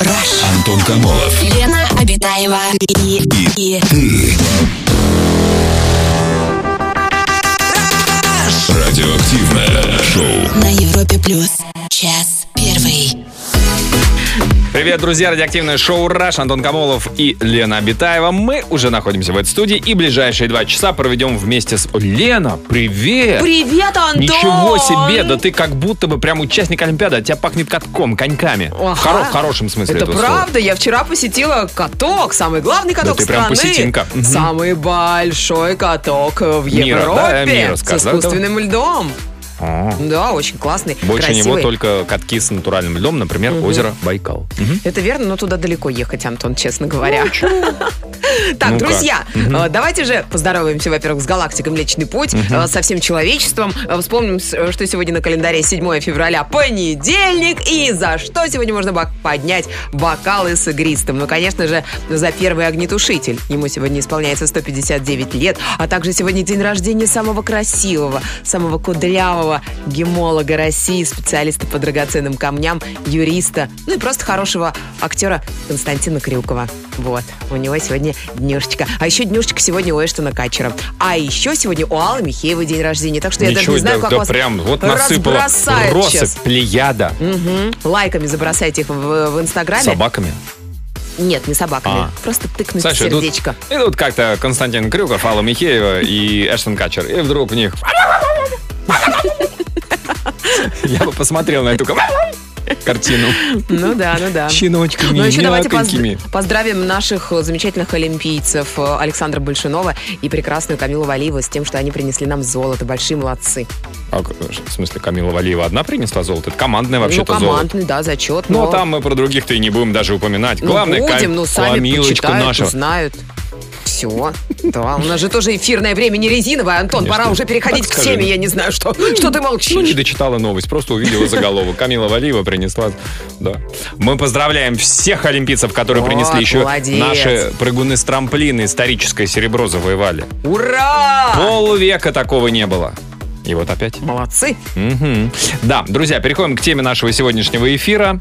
Rush. Антон Камолов. Лена Обитаева и, и Ты. Радиоактивное шоу. на Европе плюс. Час первый. Привет, друзья! Радиоактивное шоу «Раш». Антон Камолов и Лена Абитаева. Мы уже находимся в этой студии и ближайшие два часа проведем вместе с... Лена, привет! Привет, Антон! Ничего себе! Да ты как будто бы прям участник Олимпиады, от тебя пахнет катком, коньками. Ага. В, хоро- в хорошем смысле Это этого слова. правда, я вчера посетила каток, самый главный каток ты прям страны. посетинка. Мгм. Самый большой каток в Мира, Европе. да, мира, с искусственным льдом. А. Да, очень классный, Больше красивый. него только катки с натуральным льдом, например, озеро Байкал. Мгм. Это верно, но туда далеко ехать, Антон, честно говоря. Так, Ну-ка. друзья, э, давайте же поздороваемся, во-первых, с галактикой Млечный Путь, э, со всем человечеством. Э, Вспомним, что сегодня на календаре 7 февраля, понедельник, и за что сегодня можно поднять бокалы с игристым. Ну, конечно же, за первый огнетушитель. Ему сегодня исполняется 159 лет, а также сегодня день рождения самого красивого, самого кудрявого гемолога России, специалиста по драгоценным камням, юриста, ну и просто хорошего актера Константина Крюкова. Вот, у него сегодня днюшечка. А еще днюшечка сегодня у Эштона Качера. А еще сегодня у Аллы Михеевой день рождения. Так что я даже Ничего, не знаю, да, как да вас прям вот насыпала россыпь, плеяда. Мгм. Лайками забросайте их в, в Инстаграме. Собаками. Нет, не собаками. А. Просто тыкнуть тут- сердечко. И тут как-то Константин Крюков, Алла Михеева и Эштон Качер. И вдруг в них... Я бы посмотрел на эту картину. Ну да, ну да. Щеночками, Ну, еще давайте поздравим наших э, замечательных олимпийцев э, Александра Большинова и прекрасную Камилу Валиеву с тем, что они принесли нам золото. Большие молодцы. А, к- в смысле, Камила Валиева одна принесла золото? Это командное вообще-то ну, золото. командный, да, зачет. Ну, но... а там мы про других-то и не будем даже упоминать. Ну, Главное, будем, ну, сами Камилочка наша. узнают. Все. Да, у нас же тоже эфирное время не резиновое, Антон. Конечно. Пора уже переходить Так к скажи. теме. Я не знаю, что, что ты молчишь. Ну, не дочитала новость, просто увидела заголовок. Камила Валиева принесла. Да. Мы поздравляем всех олимпийцев, которые Вот, принесли еще молодец. наши прыгуны с трамплина. Историческое серебро завоевали. Ура! Полвека такого не было. И вот опять. Молодцы. Мгм. Да, друзья, переходим к теме нашего сегодняшнего эфира.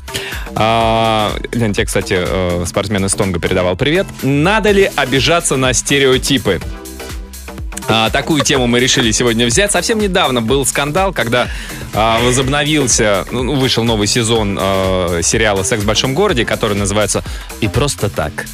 А, Лен, тебе, кстати, э, спортсмен из Тонга передавал привет. Надо ли обижаться на стереотипы? А, такую тему мы решили сегодня взять. Совсем недавно был скандал, когда а, возобновился, ну, вышел новый сезон а, сериала «Секс в большом городе», который называется «И просто так».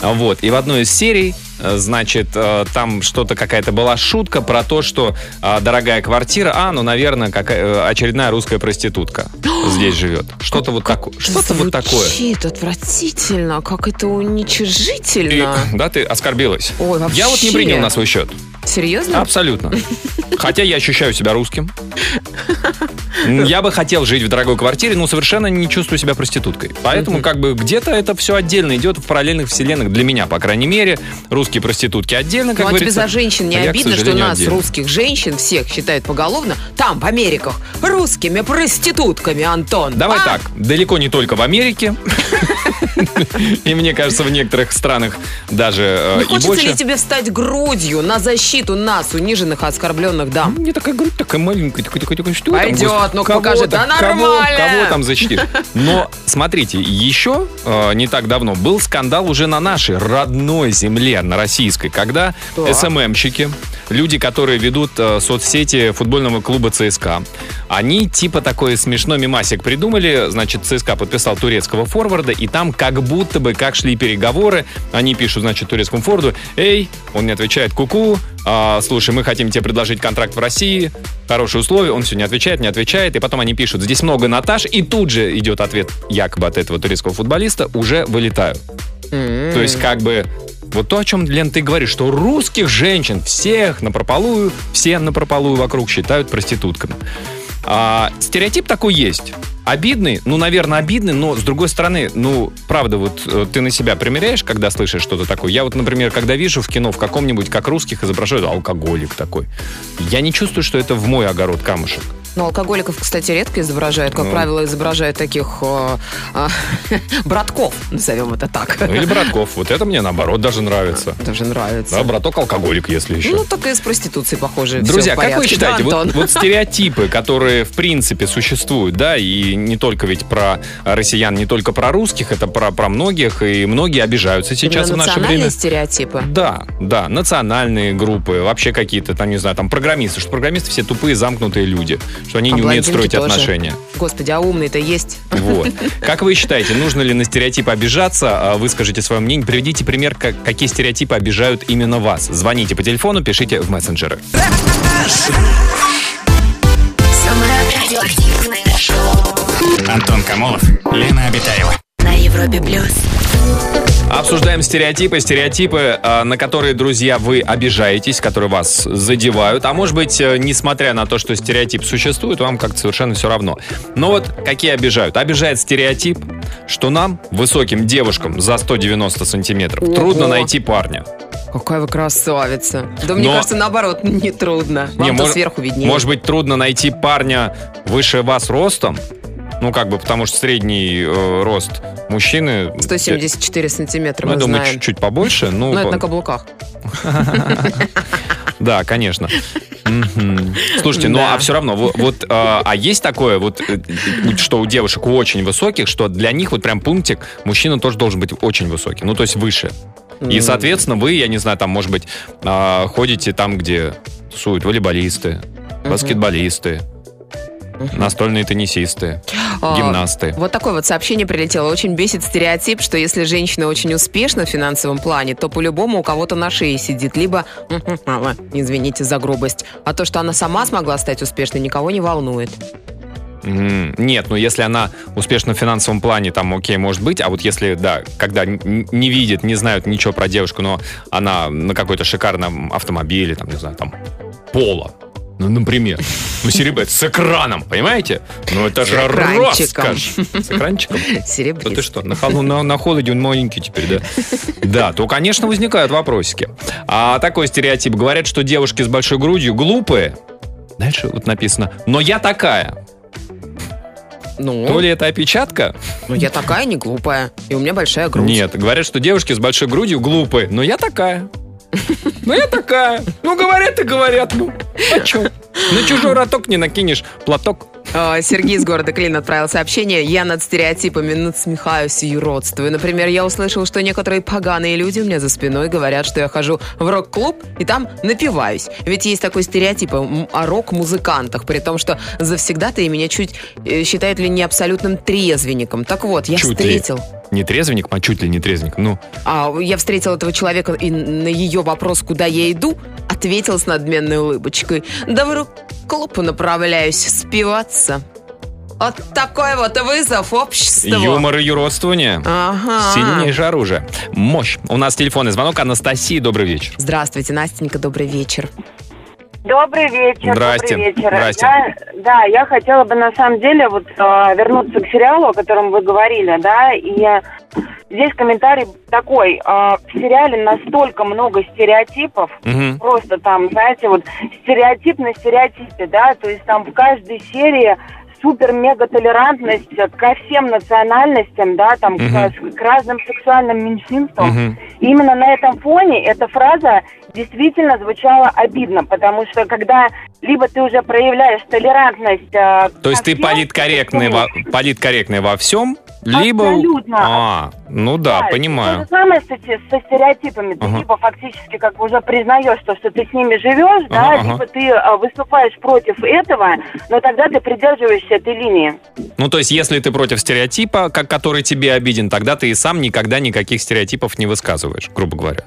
Вот. И в одной из серий, значит, э, там что-то какая-то была шутка про то, что а, дорогая квартира, а, ну, наверное, какая, э, очередная русская проститутка здесь живет. Что-то вот такое. Что-то вот такое. Звучит отвратительно, как это И, уничижительно. да, ты оскорбилась. Ой, вообще. Я вот не принял на свой счет. Серьезно? Абсолютно. Хотя я ощущаю себя русским. Я бы хотел жить в дорогой квартире, но совершенно не чувствую себя проституткой. Поэтому как бы где-то это все отдельно идет в параллельных вселенных. Для меня, по крайней мере. Русские проститутки отдельно, как Ну, а тебе за женщин не а обидно, что нас, русских женщин, всех считают поголовно, там, в Америках, русскими проститутками, Антон? Давай А? так, далеко не только в Америке. И мне кажется, в некоторых странах даже э, Не и хочется ли тебе встать грудью на защиту нас, униженных оскорбленных дам? Мне такая грудь такая маленькая, такой, такой, такой, что Пойдет, ну покажи, да кого- нормально. Кого там защитишь? Но, смотрите, еще э, не так давно был скандал уже на нашей родной земле, на российской, когда Так. СММщики, люди, которые ведут э, соцсети футбольного клуба ЦСКА, они типа такой смешной мимасик придумали, значит, ЦСКА подписал турецкого форварда, и там как будто бы, как шли переговоры, они пишут, значит, турецкому форварду, эй, он не отвечает, ку-ку, а, слушай, мы хотим тебе предложить контракт в России, хорошие условия, он все не отвечает, не отвечает, и потом они пишут, здесь много Наташ, и тут же идет ответ якобы от этого турецкого футболиста, уже вылетаю. То есть как бы вот то, о чем, Лен, ты говоришь, что русских женщин всех напропалую, все напропалую вокруг считают проститутками. А, стереотип такой есть. Обидный, ну, наверное, обидный, но с другой стороны, ну, правда, вот э, ты на себя примеряешь, когда слышишь что-то такое. Я вот, например, когда вижу в кино в каком-нибудь, как русских изображают алкоголик такой, я не чувствую, что это в мой огород камушек. Но алкоголиков, кстати, редко изображают. Как Ну. правило, изображают таких э, э, братков, назовем это так. Ну, или братков. Вот это мне, наоборот, даже нравится. Даже нравится. Да, браток алкоголик, если еще. Ну, так и с проституцией, похоже, Друзья, как вы считаете, Да, вот, вот стереотипы, которые в принципе существуют, да, и и не только ведь про россиян, не только про русских, это про, про многих, и многие обижаются сейчас Именно в наше национальные время. стереотипы. Да, да, национальные группы, вообще какие-то там, не знаю, там программисты, что программисты все тупые, замкнутые люди, что они А не умеют строить тоже. отношения. Господи, а умный-то есть. Вот. Как вы считаете, нужно ли на стереотипы обижаться? А, Выскажите свое мнение. Приведите пример, как- какие стереотипы обижают именно вас. Звоните по телефону, пишите в мессенджеры. Антон Камолов, Лена Обитаева. на Европе плюс. Обсуждаем стереотипы, стереотипы, а, на которые, друзья, вы обижаетесь, которые вас задевают. А может быть, э, несмотря на то, что стереотип существует, вам как-то совершенно все равно. Но вот какие обижают? Обижает стереотип, что нам, высоким девушкам за 190 сантиметров, Ого. трудно найти парня. Какая вы красавица. Да мне Но- кажется, наоборот, не трудно. Не, Вам-то мож- сверху виднее. Может быть, трудно найти парня выше вас ростом? Ну, как бы, потому что средний э, рост мужчины... 174 сантиметра, Ну, я мы думаю, знаем. чуть-чуть побольше. Ну, Ну, это на каблуках. Да, конечно. Слушайте, ну а все равно, вот, вот, а, а есть такое, вот, э, э, что у девушек очень высоких, что для них вот прям пунктик, мужчина тоже должен быть очень высокий, ну то есть выше. И, соответственно, вы, я не знаю, там, может быть, а, ходите там, где тусуют волейболисты, баскетболисты, настольные теннисисты, А, гимнасты. Вот такое вот сообщение прилетело. Очень бесит стереотип, что если женщина очень успешна в финансовом плане, то по-любому у кого-то на шее сидит. Либо, извините за грубость, а то, что она сама смогла стать успешной, никого не волнует. Нет, ну если она успешна в финансовом плане, там окей, может быть, а вот если, да, когда не видит, не знают ничего про девушку, но она на какой-то шикарном автомобиле, там, не знаю, там, поло, ну, например, ну, серебро, с экраном, понимаете? Ну, это же роскошь. С экранчиком? Да ты Серебристый. что, на, холу- на, на холоде он маленький теперь, да? Да, то, конечно, возникают вопросики. А такой стереотип. Говорят, что девушки с большой грудью глупые. Дальше вот написано, но я такая. Ну, То ли это опечатка? ну, я такая не глупая, и у меня большая грудь. Нет, говорят, что девушки с большой грудью глупые. Но я такая. Ну я такая. Ну говорят и говорят. Ну, а чё? На чужой роток не накинешь платок. А, Сергей из города Клин отправил сообщение. Я над стереотипами надсмехаюсь и юродствую. Например, я услышал, что некоторые поганые люди у меня за спиной говорят, что я хожу в рок-клуб и там напиваюсь. Ведь есть такой стереотип о рок-музыкантах, при том, что завсегда-то и меня чуть э, считают ли не абсолютным трезвенником. Так вот, я Чуть ли. встретил... Не трезвенник, а чуть ли не трезвенник. Ну, А, я встретил этого человека и на ее вопрос, куда я иду, ответил с надменной улыбочкой. Да в рок-клуб направляюсь спиваться. Вот такой вот вызов обществу. юмор и юродствование. Ага. Сильнейшее оружие. Мощь. У нас телефонный звонок. Анастасия, добрый вечер. Здравствуйте, Настенька, добрый вечер. Добрый вечер. Здрасте. Добрый вечер. Здрасте. Я, да, я хотела бы на самом деле вот э, вернуться к сериалу, о котором вы говорили, да, и здесь комментарий такой: э, в сериале настолько много стереотипов, Мгм. просто там, знаете, вот стереотип на стереотипе, да, то есть там в каждой серии супер-мега-толерантность ко всем национальностям, да, там, к, Мгм. к разным сексуальным меньшинствам. Мгм. И именно на этом фоне эта фраза действительно звучала обидно, потому что когда либо ты уже проявляешь толерантность... э, То есть ко ты всем политкорректный во, политкорректный во всем, либо... Абсолютно. А, ну да, Да, То понимаю. же самое со, сте- со стереотипами. Ты Ага. либо фактически как бы уже признаешь то, что ты с ними живешь, да, Ага, ага. либо ты э, выступаешь против этого, но тогда ты придерживаешься этой линии. Ну, то есть, если ты против стереотипа, как который тебе обиден, тогда ты и сам никогда никаких стереотипов не высказываешь, грубо говоря.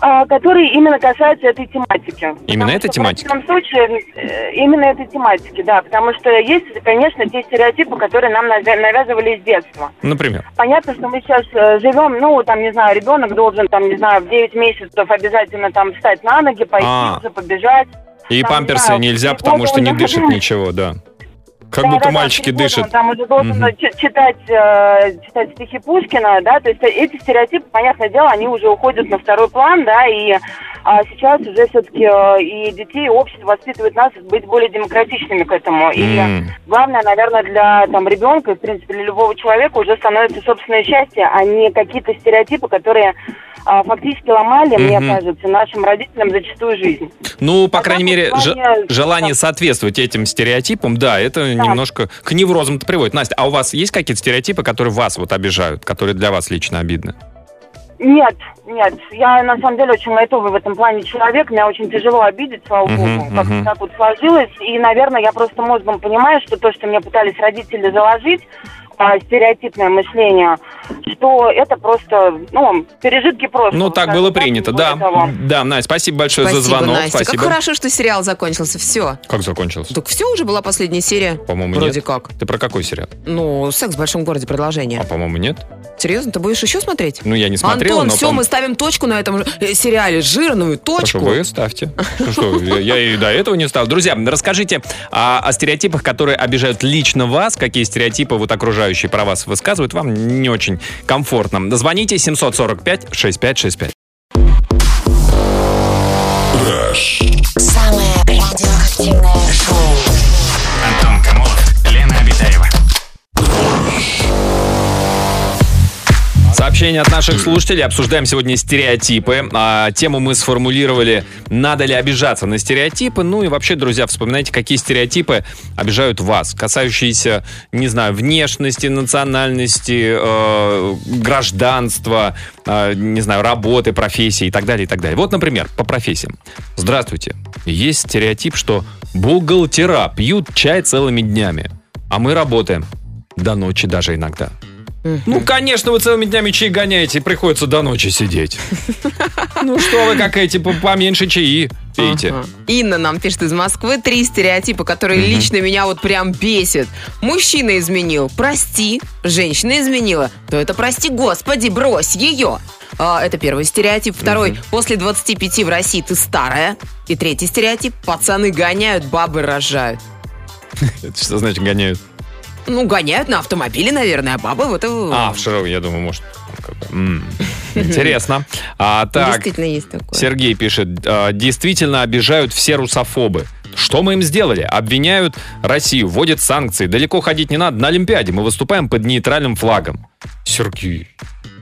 А, которые именно касаются этой тематики. Именно этой тематики? В противном случае э, именно этой тематики, да, потому что есть, конечно, те стереотипы, которые нам навя- навязывали с детства. Например. Понятно, что мы сейчас э, живем, ну, там, не знаю, ребенок должен, там, не знаю, в 9 месяцев обязательно там встать на ноги, пойти А. побежать. И Там, памперсы да, нельзя, потому что не дышит ничего, да. Как Да, будто да, да, мальчики года дышат. Он там уже должен чи- читать, э, читать стихи Пушкина, да, то есть эти стереотипы, понятное дело, они уже уходят на второй план, да, и а, сейчас уже все-таки и детей, и общество воспитывает нас быть более демократичными к этому. И М. главное, наверное, для там ребенка, и, в принципе, для любого человека уже становится собственное счастье, а не какие-то стереотипы, которые а, фактически ломали, мне Мгм. кажется, нашим родителям зачастую жизнь. Ну, по А крайней мере, вот в же- плане- желание соответствовать этим стереотипам, да, это немножко к неврозам-то приводит. Настя, а у вас есть какие-то стереотипы, которые вас вот обижают, которые для вас лично обидны? Нет, нет, я на самом деле очень лайтовый в этом плане человек, меня очень тяжело обидеть, слава богу, как мгм. так вот сложилось, и, наверное, я просто мозгом понимаю, что то, что мне пытались родители заложить, стереотипное мышление, что это просто, ну, пережитки прошлого. Ну, так скажем было принято, не да. Да, Настя, спасибо большое Спасибо, за звонок. Настя. Спасибо. Как хорошо, что сериал закончился. Все. Как закончился? Так все, уже была последняя серия. По-моему, Вроде нет. как. Ты про какой сериал? Ну, «Секс в большом городе» продолжение. А, по-моему, нет. Серьезно, ты будешь еще смотреть? Ну, я не смотрел, Антон, но... все, мы ставим точку на этом э, сериале. Жирную точку. Хорошо, вы ставьте. Ну что, я, и до этого не ставил. Друзья, расскажите а, о стереотипах, которые обижают лично вас. Какие стереотипы вот окружающие про вас высказывают. Вам не очень комфортно. Звоните 745-6565. Самое радиоактивное шоу. Сообщение от наших слушателей. Обсуждаем сегодня стереотипы. А, тему мы сформулировали «Надо ли обижаться на стереотипы?» Ну и вообще, друзья, вспоминайте, какие стереотипы обижают вас, касающиеся, не знаю, внешности, национальности, э, гражданства, э, не знаю, работы, профессии и так далее, и так далее. Вот, например, по профессиям. Здравствуйте. Есть стереотип, что бухгалтера пьют чай целыми днями, а мы работаем до ночи даже иногда. Ну, конечно, вы целыми днями чаи гоняете, приходится до ночи сидеть. Ну что вы, как эти, по- поменьше чаи пейте. Ага. Инна нам пишет из Москвы три стереотипа, которые лично меня вот прям бесит. Мужчина изменил, прости. Женщина изменила, то это прости, господи, брось ее. А, это первый стереотип. Второй, после 25 в России ты старая. И третий стереотип, пацаны гоняют, бабы рожают. Это что значит гоняют? Ну, гоняют на автомобиле, наверное, а бабы вот... А, в шоу, я думаю, может. как бы, м, Интересно. А, так, Действительно есть такое. Сергей пишет, «А, действительно обижают все русофобы. Что мы им сделали? Обвиняют Россию, вводят санкции. Далеко ходить не надо. На Олимпиаде мы выступаем под нейтральным флагом. Сергей.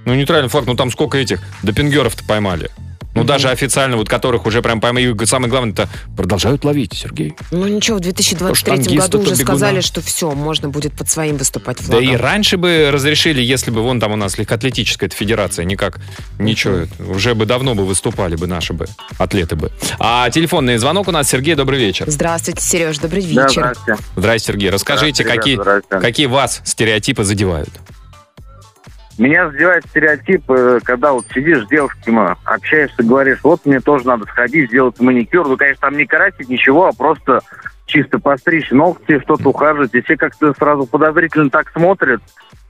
Ну, нейтральный флаг, ну там сколько этих допингеров-то поймали? Ну, даже официально, вот которых уже прям поймали. И самое главное, это продолжают ловить, Сергей. Ну ничего, в 2023 штангиста, году уже бегуна. сказали, что все, можно будет под своим выступать Да флагом. и раньше бы разрешили, если бы вон там у нас легкоатлетическая эта федерация, никак ничего, уже бы давно бы выступали бы наши бы атлеты бы. А телефонный звонок у нас, Сергей, добрый вечер. Здравствуйте, Сереж, добрый Да, вечер. здравствуйте. Здрасте, Сергей. Расскажите, Здравствуйте, какие, здрасте. какие вас стереотипы задевают? Меня задевает стереотип, э, когда вот сидишь с девушками, общаешься, говоришь, вот мне тоже надо сходить, сделать маникюр. Ну, конечно, там не красить ничего, а просто чисто постричь ногти, что-то ухаживать. И все как-то сразу подозрительно так смотрят.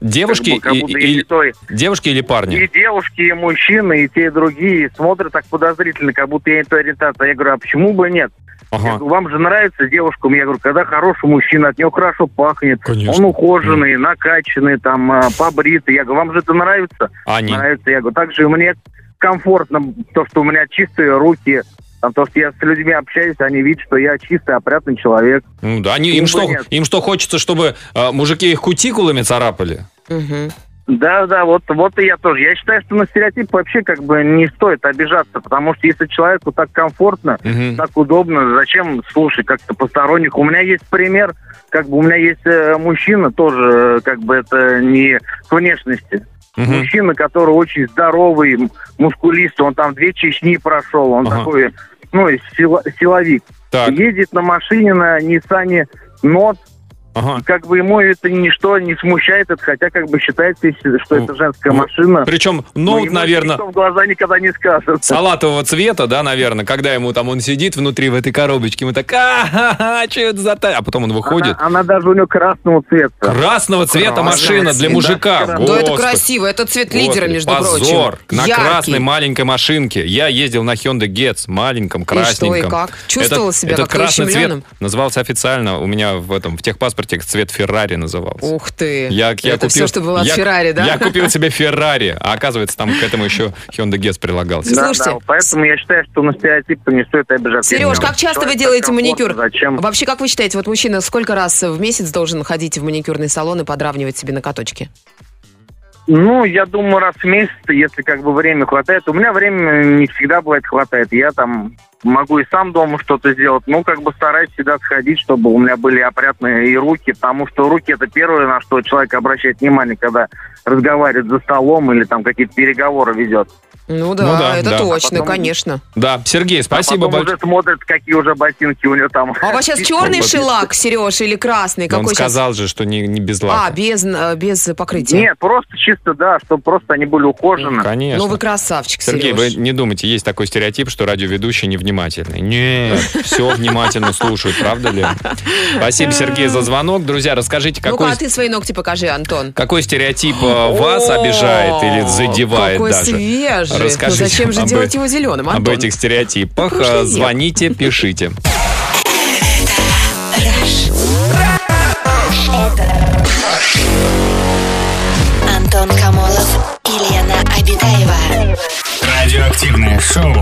Девушки, как, бы, как и- и- и, той, девушки или парни? и девушки, и мужчины, и те, и другие смотрят так подозрительно, как будто я не той ориентации. Я говорю, а почему бы нет? Я Ага. говорю, вам же нравится девушкам. Я говорю, когда хороший мужчина, от него хорошо пахнет. Конечно. Он ухоженный, накачанный, там, а, побритый. Я говорю, вам же это нравится? А Они. нравится. Я говорю, также мне комфортно то, что у меня чистые руки, там, то, что я с людьми общаюсь, они видят, что я чистый, опрятный человек. Ну да, они, им, что, нет? им что хочется, чтобы э, мужики их кутикулами царапали? Мгм. Да, да, вот, вот и я тоже. Я считаю, что на стереотип вообще как бы не стоит обижаться, потому что если человеку так комфортно, Мгм. так удобно, зачем слушать как-то посторонних? У меня есть пример, как бы у меня есть э, мужчина тоже, э, как бы это не к внешности. Мгм. Мужчина, который очень здоровый, мускулистый, он там две Чечни прошел, он Ага. такой, ну, сила- силовик. Так, Ездит на машине на Ниссане Нот, ага. и как бы ему это ничто не смущает, это, хотя как бы считается, что Ну, это женская ну, машина. Причем но ноут, ему наверное, никто в глаза никогда не скажет. салатового цвета, да, наверное, когда ему там он сидит внутри в этой коробочке, мы так, а что это за та-» А потом он выходит. Она, она даже у него красного цвета. Красного цвета Красный, машина для мужика. да. Да это красиво, это цвет лидера, Господи, между позор. прочим. На Яркий. красной маленькой машинке. Я ездил на Hyundai Getz, маленьком, что, и красненьком. как? Чувствовал этот, себя этот как красный цвет назывался официально у меня в этом в техпаспорте цвет Феррари назывался. Ух ты. Я, я это купил, все, что было от я- Феррари, да? Я купил себе Феррари, а оказывается там к этому еще Hyundai Getz прилагался. Да. Да, Слушайте, да, поэтому я считаю, что на стереотипы не стоит обижаться. Сереж, как часто вы делаете маникюр? Зачем? Вообще, как вы считаете, вот мужчина сколько раз в месяц должен ходить в маникюрный салон и подравнивать себе ноготочки? Ну, я думаю, раз в месяц, если как бы время хватает. У меня времени не всегда бывает хватает. Я там могу и сам дома что-то сделать. Ну, как бы стараюсь всегда сходить, чтобы у меня были опрятные и руки, потому что руки это первое, на что человек обращает внимание, когда разговаривает за столом или там какие-то переговоры ведет. Ну да, Ну да, это да. точно, А потом- конечно. Да, Сергей, спасибо а потом большое. уже смотрят, какие уже ботинки у него там. А у вас сейчас черный шелак, Сереж, или красный? Он Какой сейчас? сказал же, что не, не без А, лака. без, э, без покрытия. Нет, просто чисто, да, чтобы просто они были ухожены. Конечно. Ну вы красавчик, Сергей, Сереж. вы не думайте, есть такой стереотип, что радиоведущий невнимательный. Нет, все внимательно слушают, правда ли? Спасибо, Сергей, за звонок. Друзья, расскажите, Ну-ка, какой, а ты свои ногти покажи, Антон. какой стереотип э, вас обижает или задевает какой даже? свежий. Расскажите ну зачем же об делать э- его зеленым, Об этих стереотипах Это прошлый э, век. Антон Камолов и Лена. Радиоактивное шоу.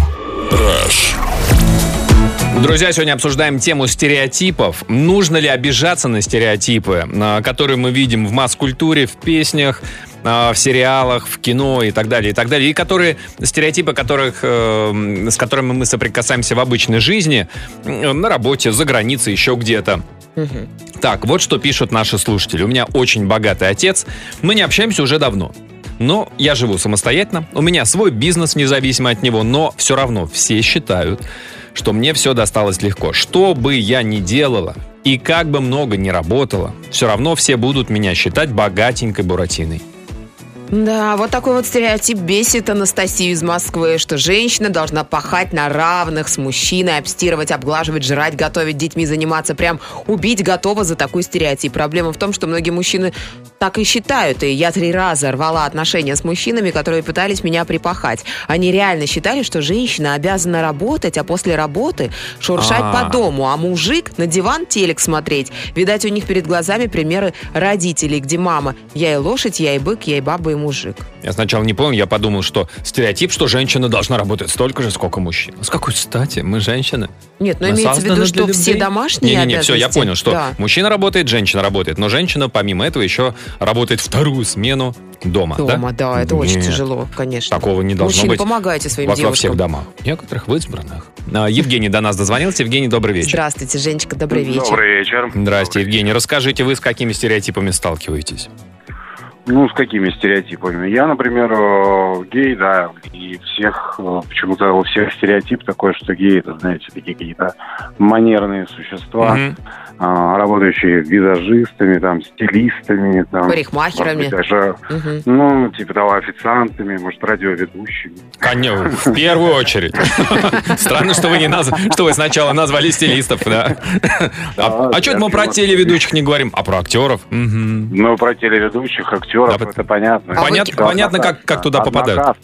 Друзья, сегодня обсуждаем тему стереотипов. Нужно ли обижаться на стереотипы, на которые мы видим в масс-культуре, в песнях, а, в сериалах, в кино и так далее, и так далее. И которые стереотипы, которых, э, с которыми мы соприкасаемся в обычной жизни, на работе, за границей, еще где-то. Так, вот что пишут наши слушатели. У меня очень богатый отец. Мы не общаемся уже давно. Но я живу самостоятельно, у меня свой бизнес независимо от него, но все равно все считают, что мне все досталось легко. Что бы я ни делала и как бы много ни работала, все равно все будут меня считать богатенькой буратиной. Да, вот такой вот стереотип бесит Анастасию из Москвы, что женщина должна пахать на равных с мужчиной, обстирывать, обглаживать, жрать, готовить, детьми заниматься. Прям убить готова за такой стереотип. Проблема в том, что многие мужчины так и считают. И я три раза рвала отношения с мужчинами, которые пытались меня припахать. Они реально считали, что женщина обязана работать, а после работы шуршать А. по дому, а мужик на диван телек смотреть. Видать, у них перед глазами примеры родителей, где мама «я и лошадь, я и бык, я и баба, и мужик». Я сначала не понял, я подумал, что стереотип, что женщина должна работать столько же, сколько мужчина. С какой стати? Мы женщины. Нет, но Мы имеется в виду, что для все любви. домашние Не-не-не, все, я понял, что Да. мужчина работает, женщина работает, но женщина помимо этого еще работает вторую смену дома. Дома, да, это очень Нет, тяжело, конечно. Такого не должно Мужчины, быть. помогайте своим во, во девушкам. всех домах. Некоторых в избранных. А, Евгений до нас дозвонился. Евгений, добрый вечер. Здравствуйте, Женечка, добрый вечер. Добрый вечер. Здрасте, Евгений. Расскажите, вы с какими стереотипами сталкиваетесь? Ну, с какими стереотипами? Я, например, э, гей, да, и всех, э, почему-то у всех стереотип такой, что геи, это, знаете, такие какие-то манерные существа, а, работающие визажистами, там, стилистами, там, Парикмахерами. быть, даже, Мгм. ну, типа того, официантами, может, радиоведущими. Конечно, в первую очередь. Странно, что вы не наз... что вы сначала назвали стилистов, да? А, Да, что мы про телеведущих не говорим, а про актеров? Ну, про телеведущих, актеров, Да, это понятно. А вы Понятно, кем? понятно как, как туда попадают.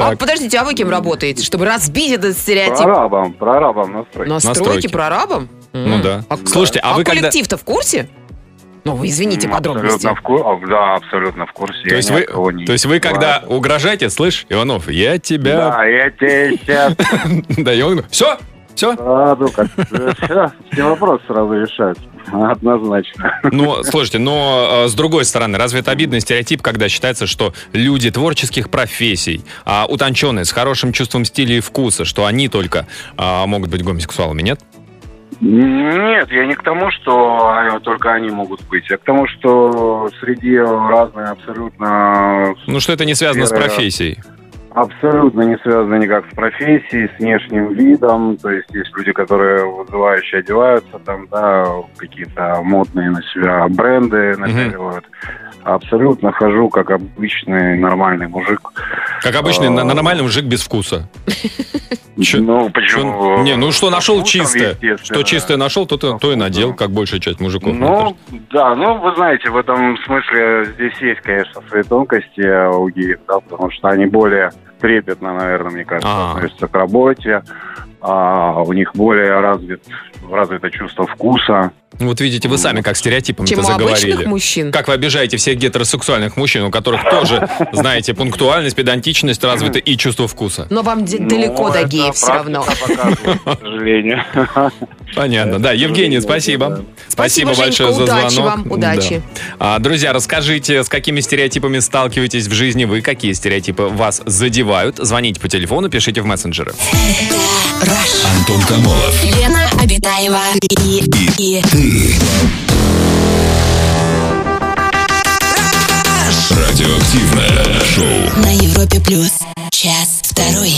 А, подождите, а вы кем работаете, чтобы разбить этот стереотип? Прорабом, прорабом настрой. На На стройке стройке. прорабом? Ну да. А, Слушайте, а а вы когда... коллектив-то в курсе? Ну, вы извините подробности. Абсолютно в курсе. Да, абсолютно в курсе. То есть, вы, не то есть вы когда угрожаете, слышь, Иванов, я тебя... Да, я тебе сейчас Да, и он... Все, все. сразу как... Все, все вопросы сразу решать. Однозначно. Ну, слушайте, но э, с другой стороны, разве это обидный стереотип, когда считается, что люди творческих профессий, а утонченные, с хорошим чувством стиля и вкуса, что они только а, могут быть гомосексуалами, нет? Нет, я не к тому, что а, только они могут быть, а к тому, что среди разных абсолютно Ну, что это не связано с профессией. Абсолютно не связано никак с профессией, с внешним видом. То есть есть люди, которые вызывающе одеваются, там, да, какие-то модные на себя бренды напяливают. Абсолютно хожу как обычный нормальный мужик. Как обычный, А. нормальный мужик без вкуса. Ну, почему? Не, ну что нашел чистое. Что чистое нашел, то, то, и надел, как большая часть мужиков. Ну, да, ну, вы знаете, в этом смысле здесь есть, конечно, свои тонкости у геев, да, потому что они более трепетно, наверное, мне кажется, А. относятся к работе, а, у них более развит, развито чувство вкуса. Вот видите, вы сами как стереотипами Чем у заговорили. обычных мужчин. Как вы обижаете всех гетеросексуальных мужчин, у которых тоже, знаете, пунктуальность, педантичность развита и чувство вкуса. Но вам де- Ну, далеко до это геев все равно. К сожалению. Понятно, да. Евгений, спасибо. Спасибо, большое за удачи звонок. вам, удачи. Да. А, друзья, расскажите, с какими стереотипами сталкиваетесь в жизни вы, какие стереотипы вас задевают. Звоните по телефону, пишите в мессенджеры. Антон Камолов. Лена Обитаева и, и Радиоактивное шоу. на Европе плюс. Час второй.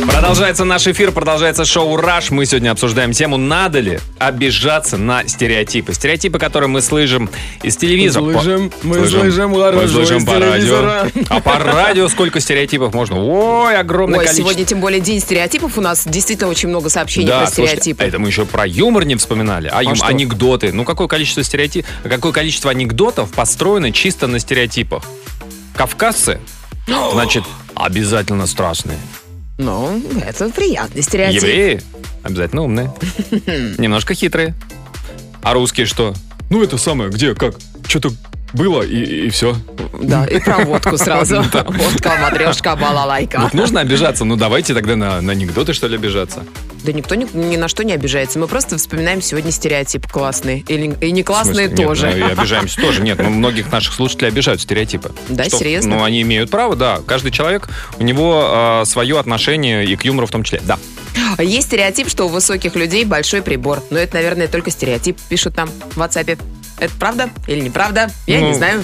Продолжается наш эфир, продолжается шоу «Раш». Мы сегодня обсуждаем тему, надо ли обижаться на стереотипы. Стереотипы, которые мы слышим из телевизора. Слышим, По- мы слышим мы хорошо слышим по радио. А по радио сколько стереотипов можно? Ой, огромное Ой, количество. сегодня тем более день стереотипов. У нас действительно очень много сообщений Да, про слушайте, стереотипы. а это мы еще про юмор не вспоминали, а, юм- что? анекдоты. Ну, какое количество стереотипов, какое количество анекдотов построено чисто на стереотипах. Кавказцы, значит, обязательно страшные. Ну, это приятный стереотип. Евреи обязательно умные. Немножко хитрые. А русские что? Ну, это самое, где, как? Что-то было и, и все. Да, и про водку сразу. Водка, матрешка, балалайка. Вот нужно обижаться. Ну, давайте тогда на, на анекдоты, что ли, обижаться. Да никто ни, ни на что не обижается. Мы просто вспоминаем сегодня стереотип классный. Или, и не классные смысле? Нет, тоже. ну, и обижаемся тоже. Нет, ну, многих наших слушателей обижают стереотипы. Да, Что, серьезно? Ну, они имеют право, да. Каждый человек, у него свое отношение и к юмору в том числе. Да. Есть стереотип, что у высоких людей большой прибор. Но это, наверное, только стереотип, пишут нам в WhatsApp. Это правда или неправда? Я Ну, не знаю.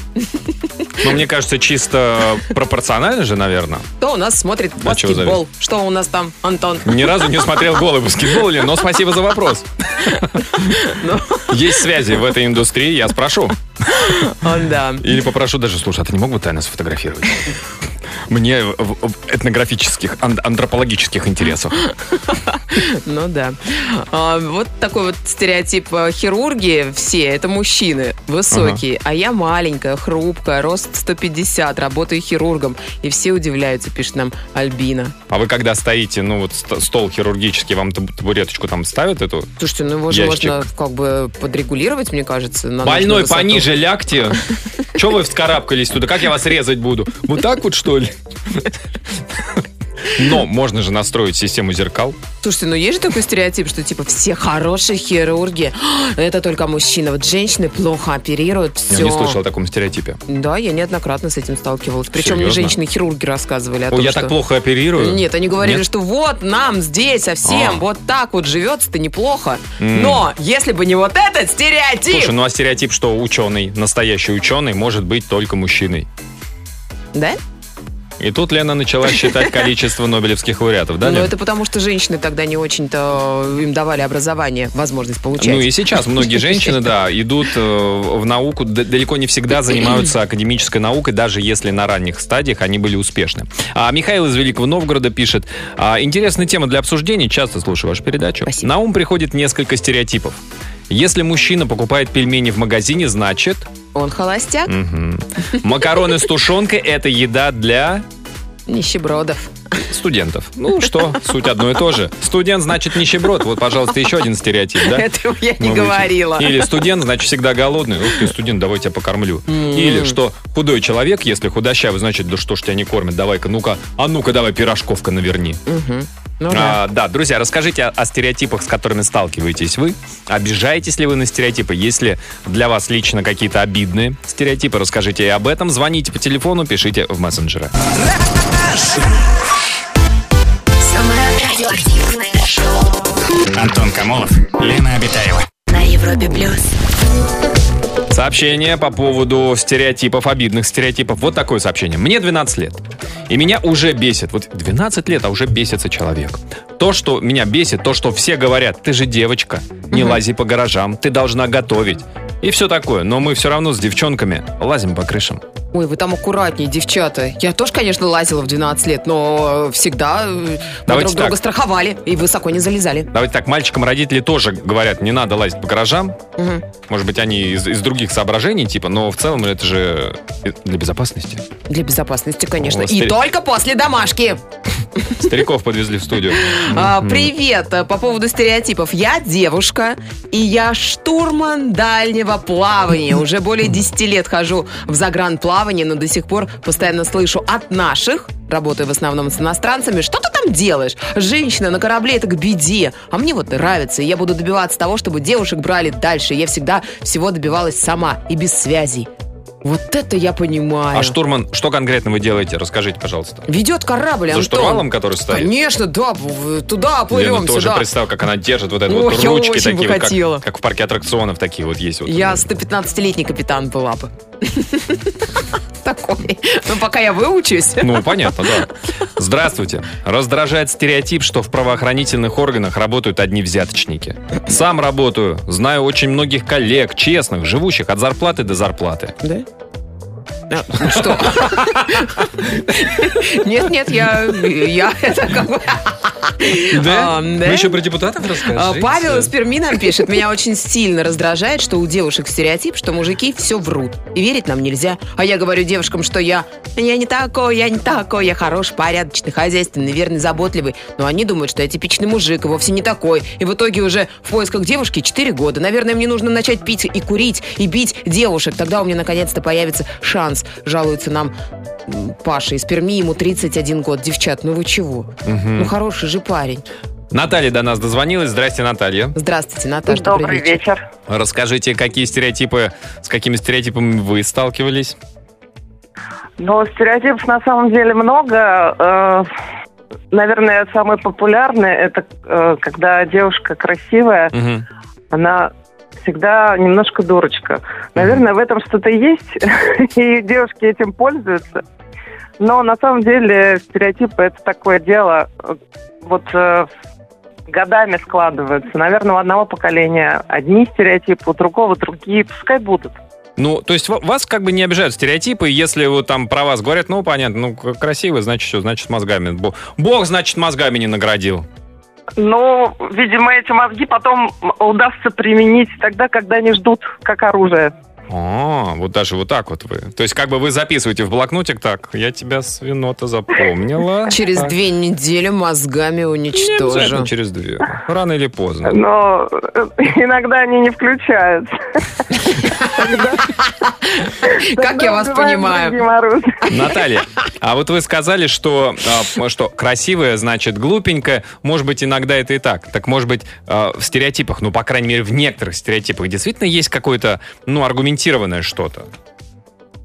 Но мне кажется, чисто пропорционально же, наверное. Кто у нас смотрит А баскетбол? Что у нас там, Антон? Ни разу не смотрел голый баскетбол, но спасибо за вопрос. Ну. Есть связи в этой индустрии, я спрошу. Да. Или попрошу даже, слушай, а ты не мог бы тайно сфотографировать? Мне этнографических, ан- антропологических интересах. Ну да. А, вот такой вот стереотип э, хирурги все, это мужчины высокие, а я маленькая, хрупкая, рост 150, работаю хирургом. И все удивляются, пишет нам Альбина. А вы когда стоите, ну вот ст- стол хирургический, вам таб- табуреточку там ставят эту? Слушайте, ну его же можно как бы подрегулировать, мне кажется. Больной пониже лягте. Че вы вскарабкались туда? Как я вас резать буду? Вот так вот, что ли? Но можно же настроить систему зеркал. Слушайте, ну есть же такой стереотип, что типа все хорошие хирурги, это только мужчины. Вот женщины плохо оперируют, все. Я не слышал о таком стереотипе. Да, я неоднократно с этим сталкивалась. Причем мне Серьезно? женщины-хирурги рассказывали о том, я что... так плохо оперирую. Нет, они говорили, Нет? что вот нам здесь совсем А. вот так вот живется-то неплохо. М. Но если бы не вот этот стереотип... Слушай, ну а стереотип, что ученый, настоящий ученый, может быть только мужчиной. Да? И тут Лена начала считать количество нобелевских лауреатов, да, ну, это потому, что женщины тогда не очень-то э, им давали образование, возможность получать. Ну и сейчас многие женщины, да, идут э, в науку, далеко не всегда занимаются академической наукой, даже если на ранних стадиях они были успешны. А Михаил из Великого Новгорода пишет, «А, интересная тема для обсуждений, часто слушаю вашу передачу. Спасибо. На ум приходит несколько стереотипов. Если мужчина покупает пельмени в магазине, значит... Он холостяк, мгм, Макароны с тушенкой – это еда для нищебродов. студентов. Ну что, суть одно и то же. Студент значит нищеброд. Вот, пожалуйста, еще один стереотип, да? Этого я не Мы говорила. Или студент, значит, всегда голодный. Ух ты, студент, давай тебя покормлю. Или что худой человек, если худощавый, значит, да что ж тебя не кормят, давай-ка, ну-ка, а ну-ка, давай пирожковка наверни. Мгм. Ну да. А, да, друзья, расскажите о, о стереотипах, с которыми сталкиваетесь вы. Обижаетесь ли вы на стереотипы? Если для вас лично какие-то обидные стереотипы, расскажите и об этом. Звоните по телефону, пишите в мессенджеры. Самое радиоактивное шоу Антон Камолов, Лена Обитаева. на Европе плюс. Сообщение по поводу стереотипов, обидных стереотипов. Вот такое сообщение. Мне 12 лет. И меня уже бесит. Вот 12 лет, а уже бесится человек. То, что меня бесит, то, что все говорят, ты же девочка, не лази по гаражам, ты должна готовить. И все такое. Но мы все равно с девчонками лазим по крышам. Ой, вы там аккуратнее, девчата. Я тоже, конечно, лазила в 12 лет, но всегда э, мы Давайте друг друга так. страховали и высоко не залезали. Давайте так, мальчикам родители тоже говорят, не надо лазить по гаражам. Мгм. Может быть, они из, из других соображений, типа, но в целом это же для безопасности. Для безопасности, конечно. Вас И стере- только после домашки. Стариков подвезли в студию. А, привет. По поводу стереотипов. Я девушка, и я штурман дальнего плавания. Уже более 10 лет хожу в загранплавание, но до сих пор постоянно слышу от наших, работаю в основном с иностранцами, что ты там делаешь? Женщина на корабле это к беде. А мне вот нравится, и я буду добиваться того, чтобы девушек брали дальше. Я всегда всего добивалась сама и без связей. Вот это я понимаю. А штурман, что конкретно вы делаете? Расскажите, пожалуйста. Ведет корабль, За Антон. штурвалом, который стоит? Конечно, да, туда плывем, Лена тоже сюда. представь, как она держит вот Ох, вот я ручки такие, вот, как, как в парке аттракционов такие вот есть. Вот. Я 115-летний капитан была бы. Такой. Ну, пока я выучусь. Ну, понятно, да. Здравствуйте. Раздражает стереотип, что в правоохранительных органах работают одни взяточники. Сам работаю, знаю очень многих коллег, честных, живущих от зарплаты до зарплаты. Да? А, ну Что? Нет, нет, я, я это как бы... А, Вы еще про депутатов А, расскажите? Павел из Перми нам пишет, меня очень сильно раздражает, что у девушек стереотип, что мужики все врут. И верить нам нельзя. А я говорю девушкам, что я, я не такой, я не такой, я хороший, порядочный, хозяйственный, верный, заботливый. Но они думают, что я типичный мужик, и вовсе не такой. И в итоге уже в поисках девушки 4 года. Наверное, мне нужно начать пить и курить, и бить девушек. Тогда у меня наконец-то появится шанс. Жалуется нам Паша из Перми, ему 31 год. Девчат, ну вы чего? Ну хороший же парень. Наталья до нас дозвонилась. Здрасте, Наталья. Здравствуйте, Наташа. Добрый вечер. Расскажите, какие стереотипы, с какими стереотипами вы сталкивались? Но стереотипов на самом деле много. Э, Наверное, самый популярный это э, когда девушка красивая, Мгм. она всегда немножко дурочка. Наверное, в этом что-то есть, и девушки этим пользуются. Но на самом деле стереотипы это такое дело, вот э, годами складываются. Наверное, у одного поколения одни стереотипы, у другого другие, пускай будут. Ну, то есть ва- вас как бы не обижают стереотипы, если вот там про вас говорят, ну, понятно, ну, красивый, значит, что, значит, мозгами. Бо- Бог, значит, мозгами не наградил. Ну, видимо, эти мозги потом удастся применить тогда, когда они ждут как оружие. А, вот даже вот так вот вы. То есть как бы вы записываете в блокнотик так, я тебя, свинота, запомнила. Через Так. две недели мозгами Не уничтожу. через две. Рано или поздно. Но э, иногда они не включаются. Как я вас понимаю. Наталья, а вот вы сказали, что, а, что красивая, значит, глупенькая. Может быть, иногда это и так. Так, может быть, а, в стереотипах, ну, по крайней мере, в некоторых стереотипах действительно есть какое-то, ну, аргументированное что-то.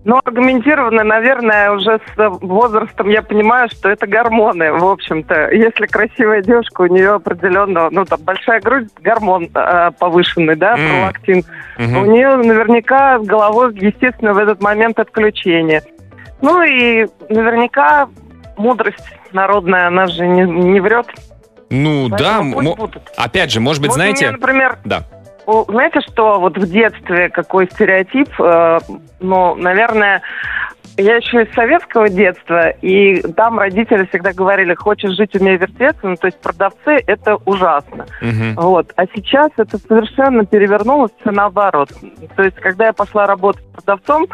Ну, аргументированно, наверное, уже с возрастом я понимаю, что это гормоны, в общем-то. Если красивая девушка, у нее определенно, ну, там, большая грудь, гормон э, повышенный, да, М. пролактин. Мгм. У нее наверняка с головой, естественно, в этот момент отключение. Ну и наверняка мудрость народная, она же не, не врет. Ну, да. Поэтому будут. Опять же, может быть, Вот знаете... мне, например, Да. Знаете, что вот в детстве какой стереотип? Э, ну, наверное, я еще из советского детства, и там родители всегда говорили, хочешь жить, умей вертеться, ну, то есть продавцы – это ужасно. Мгм. Вот. А сейчас это совершенно перевернулось все наоборот. То есть, когда я пошла работать продавцом,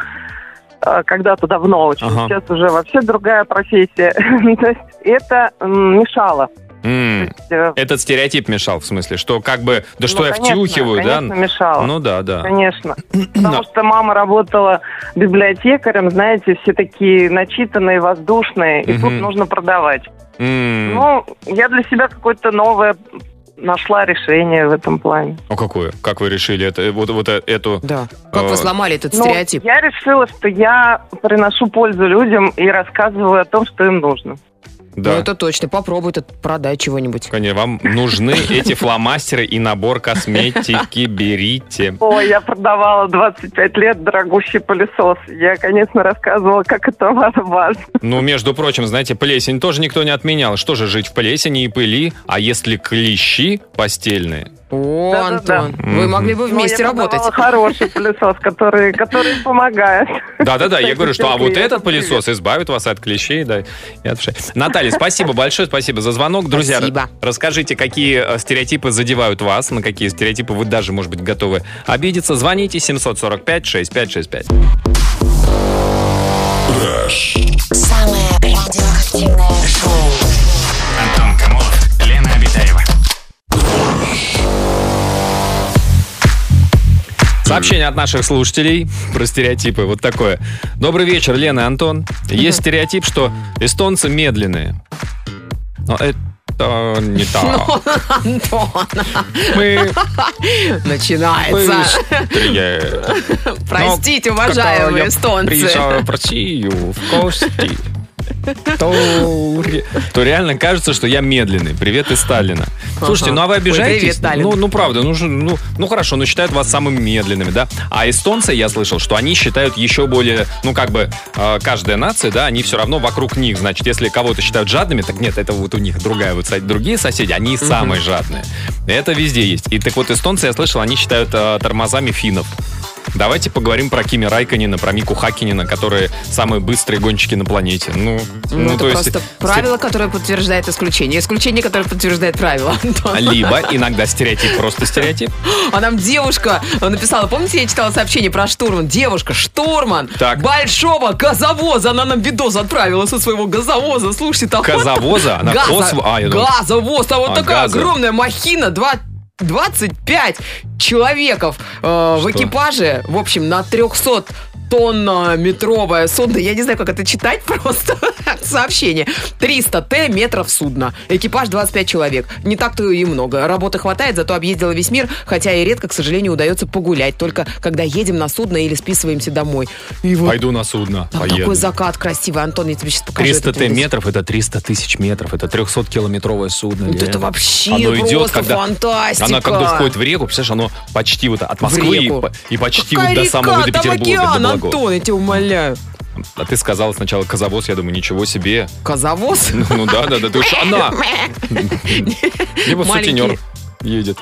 э, когда-то давно очень, Ага. сейчас уже вообще другая профессия, то есть это мешало. М. То есть, э, Этот стереотип мешал, в смысле, что как бы, да что ну, я конечно, втюхиваю, да? конечно, мешало. Ну да, да. Конечно. Потому что мама работала библиотекарем, знаете, все такие начитанные, воздушные, и тут Мгм. нужно продавать. М. Ну, я для себя какое-то новое нашла решение в этом плане. А какое? Как вы решили это, вот, вот э- эту... Да. Как Э, вы сломали этот Ну, стереотип? я решила, что я приношу пользу людям и рассказываю о том, что им нужно. Да. Ну, это точно. Попробуй тут продать чего-нибудь. Конечно, вам нужны эти фломастеры и набор косметики. Берите. Ой, я продавала 25 лет дорогущий пылесос. Я, конечно, рассказывала, как это важно. Ну, между прочим, знаете, плесень тоже никто не отменял. Что же жить в плесени и пыли? А если клещи постельные? О, Да-да-да. Антон, вы Мгм. могли бы Но вместе я работать. хороший пылесос, который, который помогает. Да-да-да, я говорю, что а вот этот пылесос избавит вас от клещей, да, и от вшей. Наталья, спасибо большое, спасибо за звонок. Друзья, Спасибо. расскажите, какие э, стереотипы задевают вас, на какие стереотипы вы даже, может быть, готовы обидеться. Звоните 745-6565. Самое радиоактивное шоу. Сообщение от наших слушателей про стереотипы. Вот такое. Добрый вечер, Лена и Антон. Есть стереотип, что эстонцы медленные. Но это не так. Антон, Мы начинается. быстрее. Простите, уважаемые я эстонцы. приезжаю в Россию в гости, то, то реально кажется, что я медленный. Привет из Сталина. Слушайте, ну а вы Ой, обижаетесь? привет, ну, ну правда, ну, ну, ну хорошо, ну считают вас самыми медленными, да? А эстонцы, я слышал, что они считают еще более, ну как бы, э, каждая нация, да, они все равно вокруг них. Значит, если кого-то считают жадными, так нет, это вот у них другая, вот другие соседи, они самые жадные. Это везде есть. И так вот эстонцы, я слышал, они считают э, тормозами финнов. Давайте поговорим про Кими Райконина, про Мику Хакинина, которые самые быстрые гонщики на планете. Ну, Ну, это то есть, просто правило, которое подтверждает исключение. Исключение, которое подтверждает правило. Антон. Либо иногда стереотип просто стереотип. А нам девушка написала, помните, я читала сообщение про штурман? Девушка, штурман Так. большого газовоза. Она нам видос отправила со своего газовоза. Слушайте, там... Газовоза? Она Газа- косво- а, я думал- Газовоз. Там вот А, такая газа. огромная махина, два 25 человеков э, в экипаже, в общем, на 300 тонна метровое судно. Я не знаю, как это читать просто. Сообщение. 300 Т метров судна. Экипаж 25 человек. Не так-то и много. Работы хватает, зато объездила весь мир, хотя и редко, к сожалению, удается погулять. Только когда едем на судно или списываемся домой. И вот Пойду на судно, там поеду. такой закат красивый. Антон, я тебе сейчас покажу. 300 этот Т метров это 300 тысяч метров, это 300-километровое судно. Вот это вообще Оно идет, просто когда- фантастика. Она когда входит в реку, представляешь, оно почти вот от Москвы и, и почти Какая вот до река? самого до Петербурга, океан, до. Антон, я тебя умоляю. А ты сказала сначала казавоз, я думаю, ничего себе. Казавоз? Ну, ну да, да, да, ты уж она. Либо сутенер едет.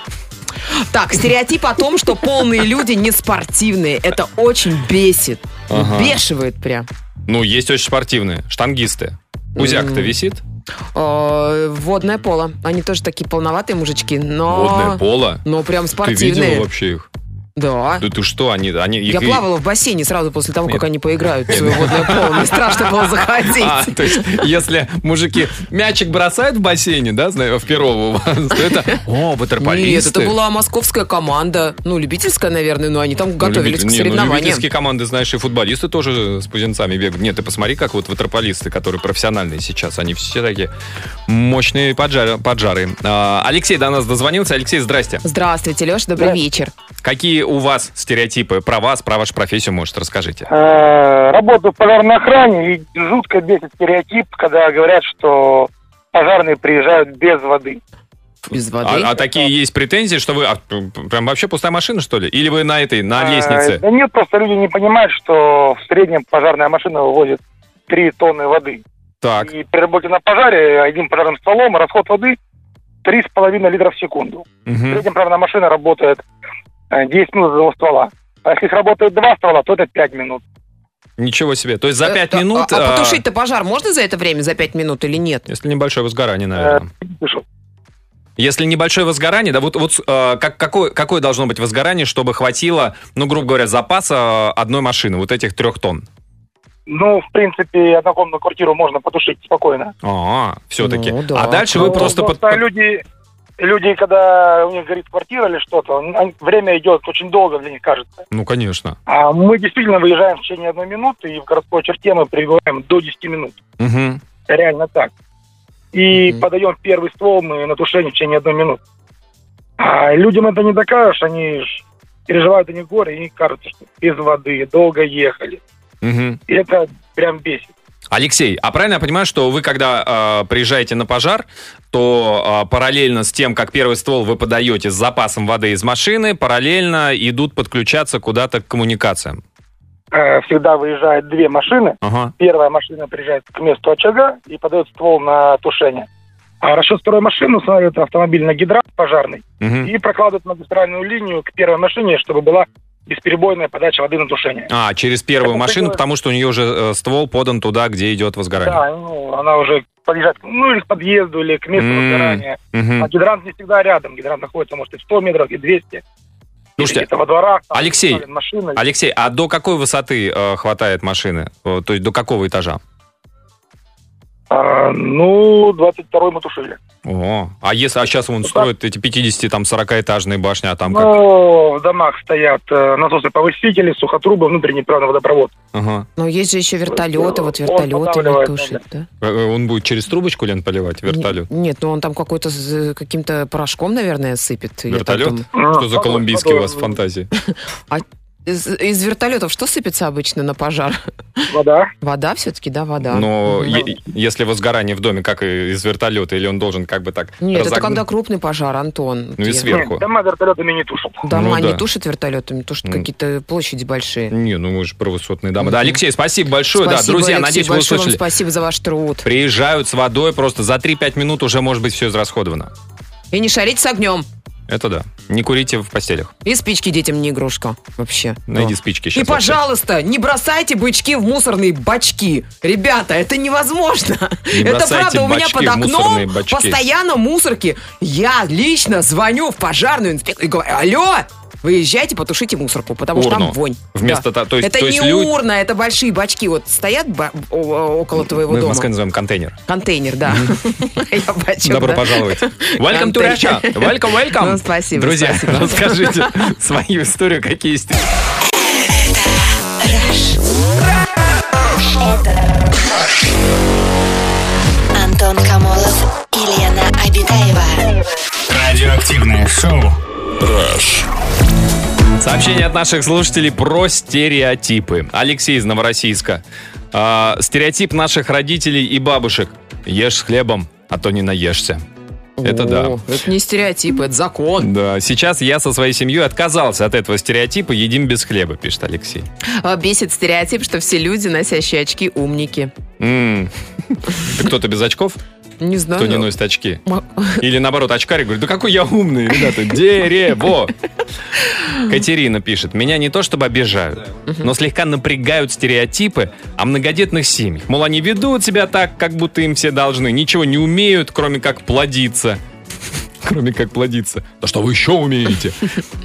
Так, стереотип о том, что полные люди не спортивные. Это очень бесит. Ага. Бешивает прям. Ну, есть очень спортивные, штангисты. Узяк-то висит? Э, Водное поло. Они тоже такие полноватые мужички, но... Водное поло. Но прям Ты спортивные. видела вообще их? Да. Да ты что, они... они их Я плавала в бассейне сразу после того, как Нет. они поиграют в свое водное поло. Мне страшно было заходить. А, то есть, если мужики мячик бросают в бассейне, да, знаю, в Перово у вас, то это, о, Нет, ватерполисты. это была московская команда. Ну, любительская, наверное, но они там Ну, готовились люби- к не, ну, соревнованиям. любительские команды, знаешь, и футболисты тоже с пузенцами бегают. Нет, ты посмотри, как вот ватерполисты, которые профессиональные сейчас, они все такие мощные поджары. поджары. А, Алексей до нас дозвонился. Алексей, здрасте. Здравствуйте, Леш, добрый вечер. Какие у вас стереотипы про вас, про вашу профессию, может, расскажите? Э, Работаю в пожарной охране и жутко бесит стереотип, когда говорят, что пожарные приезжают без воды. Без воды. А, а такие есть претензии, что вы а, прям вообще пустая машина, что ли? Или вы на этой, на Э, лестнице? Да нет, просто люди не понимают, что в среднем пожарная машина вывозит 3 тонны воды. Так. И при работе на пожаре одним пожарным стволом расход воды 3,5 литров в секунду. В Мгм. среднем пожарная машина работает 10 минут за одного ствола. А если их работает два ствола, то это 5 минут. Ничего себе. То есть за Э, 5 а- минут... А, а, потушить-то пожар можно за это время, за 5 минут или нет? Если небольшое возгорание, наверное. Если небольшое возгорание, да вот, вот э, как, какое, какое должно быть возгорание, чтобы хватило, ну, грубо говоря, запаса одной машины, вот этих трех тонн? Ну, в принципе, однокомнатную квартиру можно потушить спокойно. А, все-таки. Ну, да. а дальше вы Ну, просто... под- просто под- люди, люди, когда у них горит квартира или что-то, время идет очень долго, для них кажется. Ну, конечно. А мы действительно выезжаем в течение одной минуты, и в городской черте мы прибываем до 10 минут. Мгм. Реально так. И Мгм. подаем первый ствол мы на тушение в течение одной минуты. А людям это не докажешь, они переживают они горе, и кажется, что без воды, долго ехали. Мгм. И это прям бесит. Алексей, а правильно я понимаю, что вы, когда э, приезжаете на пожар, то э, параллельно с тем, как первый ствол вы подаете с запасом воды из машины, параллельно идут подключаться куда-то к коммуникациям? Э, Всегда выезжают две машины, Ага. Первая машина приезжает к месту очага и подает ствол на тушение. А расчет второй машины устанавливает автомобиль на гидрант пожарный Мгм. и прокладывает магистральную линию к первой машине, чтобы была бесперебойная подача воды на тушение. А, через первую Это машину, потому что у нее уже э, ствол подан туда, где идет возгорание. Да, ну, она уже подъезжает ну, или к подъезду, или к месту М. возгорания. Мгм. А гидрант не всегда рядом. Гидрант находится, может, и 100 метров, и 200. Слушайте, во дворах. там Алексей, машина. Алексей, а до какой высоты э, хватает машины? Э, То есть до какого этажа? А, ну, 22-й мы тушили. О, а если, а сейчас он строит эти 50, там, 40-этажные башни, а там как? Ну, в домах стоят э, насосы-повысители, сухотрубы, внутренний правда водопровод. Ага. Но есть же еще вертолеты, вот вертолеты тушит, да? Э, э, Он будет через трубочку, Лен, поливать вертолет? Н- Нет, ну он там какой-то с каким-то порошком, наверное, сыпет. Вертолет? думаю. Что за колумбийские у вас фантазии? Из, из вертолетов что сыпется обычно на пожар? Вода. Вода все-таки, да, вода. Но е- если возгорание в доме, как и из вертолета, или он должен как бы так Нет, это разогнуть? когда крупный пожар, Антон. Ну и Я- сверху. Нет, дома вертолетами не тушат. Дома Ну не да. тушат вертолетами, тушат М. какие-то площади большие. Не, ну мы же про высотные дома. Да, Мгм. Алексей, спасибо большое. да, Спасибо, друзья, Алексей, надеюсь, вы большое вам услышали. спасибо за ваш труд. Приезжают с водой, просто за 3-5 минут уже может быть все израсходовано. И не шарите с огнем. Это да. Не курите в постелях. И спички детям не игрушка вообще. Найди Да. спички И, сейчас. пожалуйста, не бросайте бычки в мусорные бачки. Ребята, это невозможно. Не это правда, у меня под окном постоянно мусорки. Я лично звоню в пожарную инспекцию и говорю, алло, выезжайте, потушите мусорку, потому что Урну. там вонь. Вместо Да. та- то есть- это то есть не люди- урна, это большие бачки. Вот стоят ба- около твоего Мы в дома. Москве называем контейнер. Контейнер, да. Добро пожаловать. Welcome to. Russia. Welcome, welcome. Ну, спасибо, Друзья, спасибо. расскажите свою историю, какие есть. Антон Камолов и Лена Обитаева. Радиоактивное шоу. Сообщение от наших слушателей про стереотипы. Алексей из Новороссийска. А, стереотип наших родителей и бабушек. Ешь с хлебом, а то не наешься. Это да. О, Это не стереотип, это закон. Да, сейчас я со своей семьей отказался от этого стереотипа «едим без хлеба», пишет Алексей. Бесит стереотип, что все люди, носящие очки, умники. М. Ты кто-то без очков? Не знаю. Кто не носит очки? Или наоборот, очкарик говорит, да какой я умный, ребята, дерево. Катерина пишет, меня не то чтобы обижают, но слегка напрягают стереотипы о многодетных семьях. Мол, они ведут себя так, как будто им все должны, ничего не умеют, кроме как плодиться. Кроме как плодиться. Да что вы еще умеете?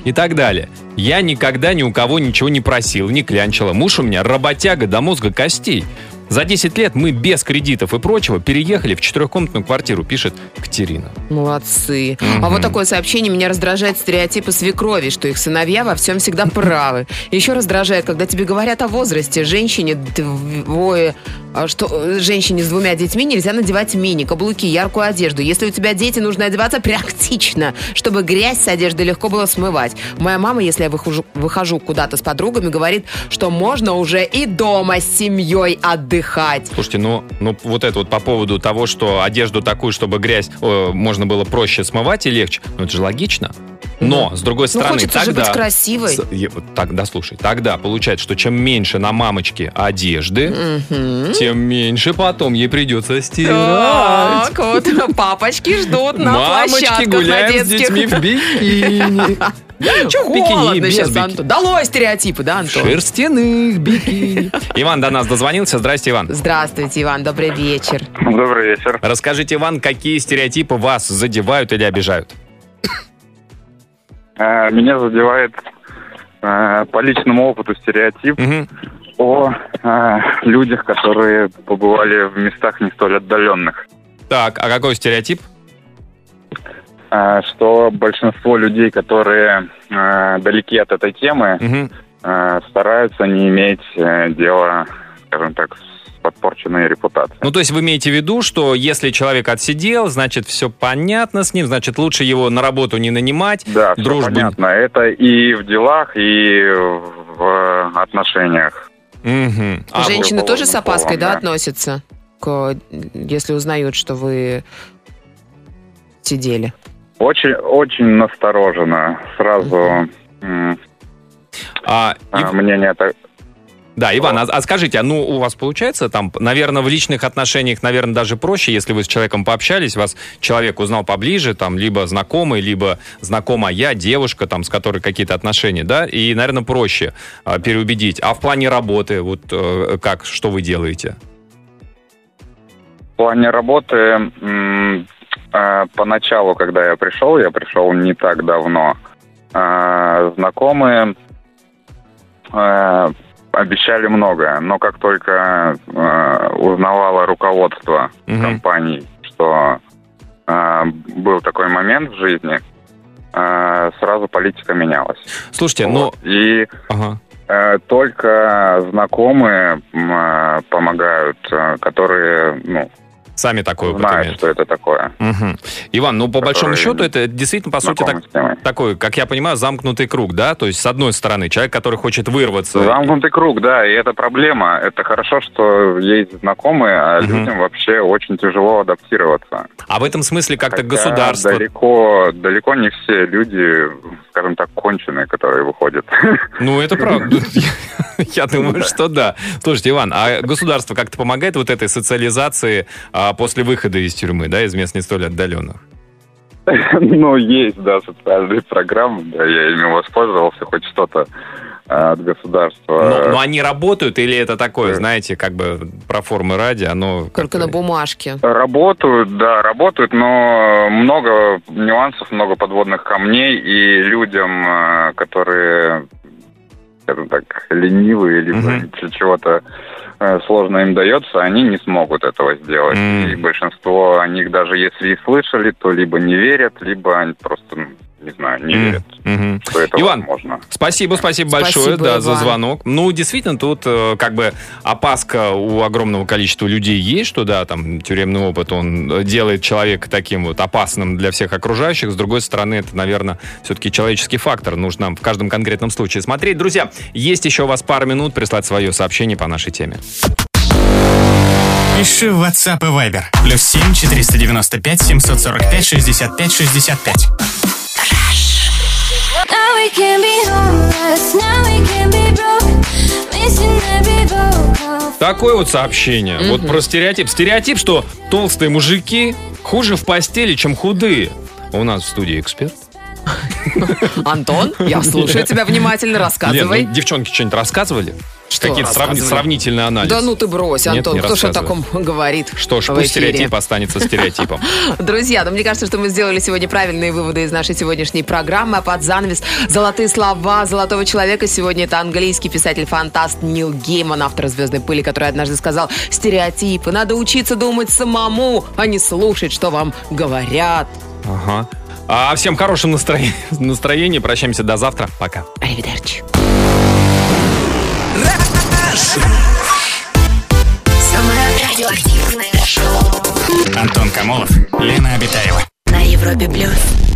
И так далее. Я никогда ни у кого ничего не просил, не клянчила. Муж у меня работяга до мозга костей. За 10 лет мы без кредитов и прочего переехали в четырехкомнатную квартиру, пишет Катерина. Молодцы. Мгм. А вот такое сообщение меня раздражает стереотипы свекрови, что их сыновья во всем всегда правы. Еще раздражает, когда тебе говорят о возрасте. Женщине двое, а что женщине с двумя детьми нельзя надевать мини, каблуки, яркую одежду. Если у тебя дети, нужно одеваться практично, чтобы грязь с одежды легко было смывать. Моя мама, если я выхожу, выхожу куда-то с подругами, говорит, что можно уже и дома с семьей отдыхать. Слушайте, ну, ну вот это вот по поводу того, что одежду такую, чтобы грязь э, можно было проще смывать и легче, ну это же логично. Но, с другой Ну, стороны, хочется же тогда... быть красивой. Так, да, слушай, тогда получается, что чем меньше на мамочке одежды, Мгм. тем меньше потом ей придется стирать. Так, вот папочки ждут на Мамочки площадках на гуляем с детьми в бикини. В бикини? Холодно сейчас, бикини. Долой стереотипы, да, Антон? Шерстяных бикини. Иван до нас дозвонился. Здрасте, Иван. Здравствуйте, Иван, добрый вечер. Добрый вечер. Расскажите, Иван, какие стереотипы вас задевают или обижают? Э, Меня задевает э, по личному опыту стереотип Мгм. о э, людях, которые побывали в местах не столь отдаленных. Так, а какой стереотип? Что большинство людей, которые далеки от этой темы, э, стараются не иметь дела, скажем так, с подпорченной репутацией. Ну, то есть вы имеете в виду, что если человек отсидел, значит, все понятно с ним, значит, лучше его на работу не нанимать. Да, дружбу- понятно. Это и в делах, и в отношениях. Мгм. А Женщины тоже с опаской, да, да. относятся, к, если узнают, что вы сидели? Очень, очень настороженно. Сразу а, а, Ив- мнение так. Да, Иван, а, а скажите, а ну у вас получается там, наверное, в личных отношениях, наверное, даже проще, если вы с человеком пообщались, вас человек узнал поближе, там, либо знакомый, либо знакомая девушка, там, с которой какие-то отношения, да, и, наверное, проще а, переубедить. А в плане работы, вот э, как, что вы делаете? В плане работы м, э, поначалу, когда я пришел, я пришел не так давно. э, знакомые э, обещали многое, но как только э, узнавало руководство Мгм. компаний, что а, был такой момент в жизни, а, сразу политика менялась. Слушайте, ну... Вот. И Ага. э, только знакомые а, помогают, а, которые, ну, Сами такой опыт имеют. что это такое. Мгм. Иван, ну по большому счету это действительно по сути так- такой, как я понимаю, замкнутый круг, да? То есть с одной стороны человек, который хочет вырваться. Замкнутый круг, да, и это проблема. Это хорошо, что есть знакомые, а Мгм. людям вообще очень тяжело адаптироваться. А в этом смысле как-то государство. Далеко, далеко не все люди, скажем так, конченые, которые выходят. Ну, это правда. Я думаю, что да. Слушайте, Иван, а государство как-то помогает вот этой социализации а, после выхода из тюрьмы, да, из мест не столь отдаленных? Ну, есть, да, социальные программы, да, я ими воспользовался, хоть что-то а, от государства. Но, но они работают или это такое, знаете, как бы про формы ради, оно... Только на бумажке. Работают, да, работают, но много нюансов, много подводных камней, и людям, э, которые, скажем так, ленивые, либо ч- чего-то э, сложно им дается, они не смогут этого сделать. М. И большинство о них даже если и слышали, то либо не верят, либо они просто, ну, не знаю, не верят, что это Иван, возможно. Спасибо, спасибо, Спасибо, большое да, за Иван. звонок. Ну, действительно, тут э, как бы опаска у огромного количества людей есть, что да, там тюремный опыт, он делает человека таким вот опасным для всех окружающих. С другой стороны, это, наверное, все-таки человеческий фактор. Нужно в каждом конкретном случае смотреть. Друзья, есть еще у вас пару минут прислать свое сообщение по нашей теме. Пиши в WhatsApp и Viber. Плюс 7 495 745 65 65. Такое вот сообщение. Вот про стереотип. Стереотип, что толстые мужики хуже в постели, чем худые. У нас в студии эксперт. Антон, я слушаю тебя внимательно, Лен, рассказывай. ну, девчонки что-нибудь рассказывали? Что Какие-то сравни- рассказывали? сравнительный анализ? Да ну ты брось, Нет, Антон, не кто же о таком говорит Что ж, пусть эфире? стереотип останется стереотипом. Друзья, ну мне кажется, что мы сделали сегодня правильные выводы из нашей сегодняшней программы. А под занавес золотые слова золотого человека сегодня это английский писатель-фантаст Нил Гейман, автор «Звездной пыли», который однажды сказал «Стереотипы. Надо учиться думать самому, а не слушать, что вам говорят». Ага. А всем хорошим настроен- настроения. Прощаемся до завтра. Пока. Аривидерчи. Антон Камолов, Лена Обитаева. на Европе плюс.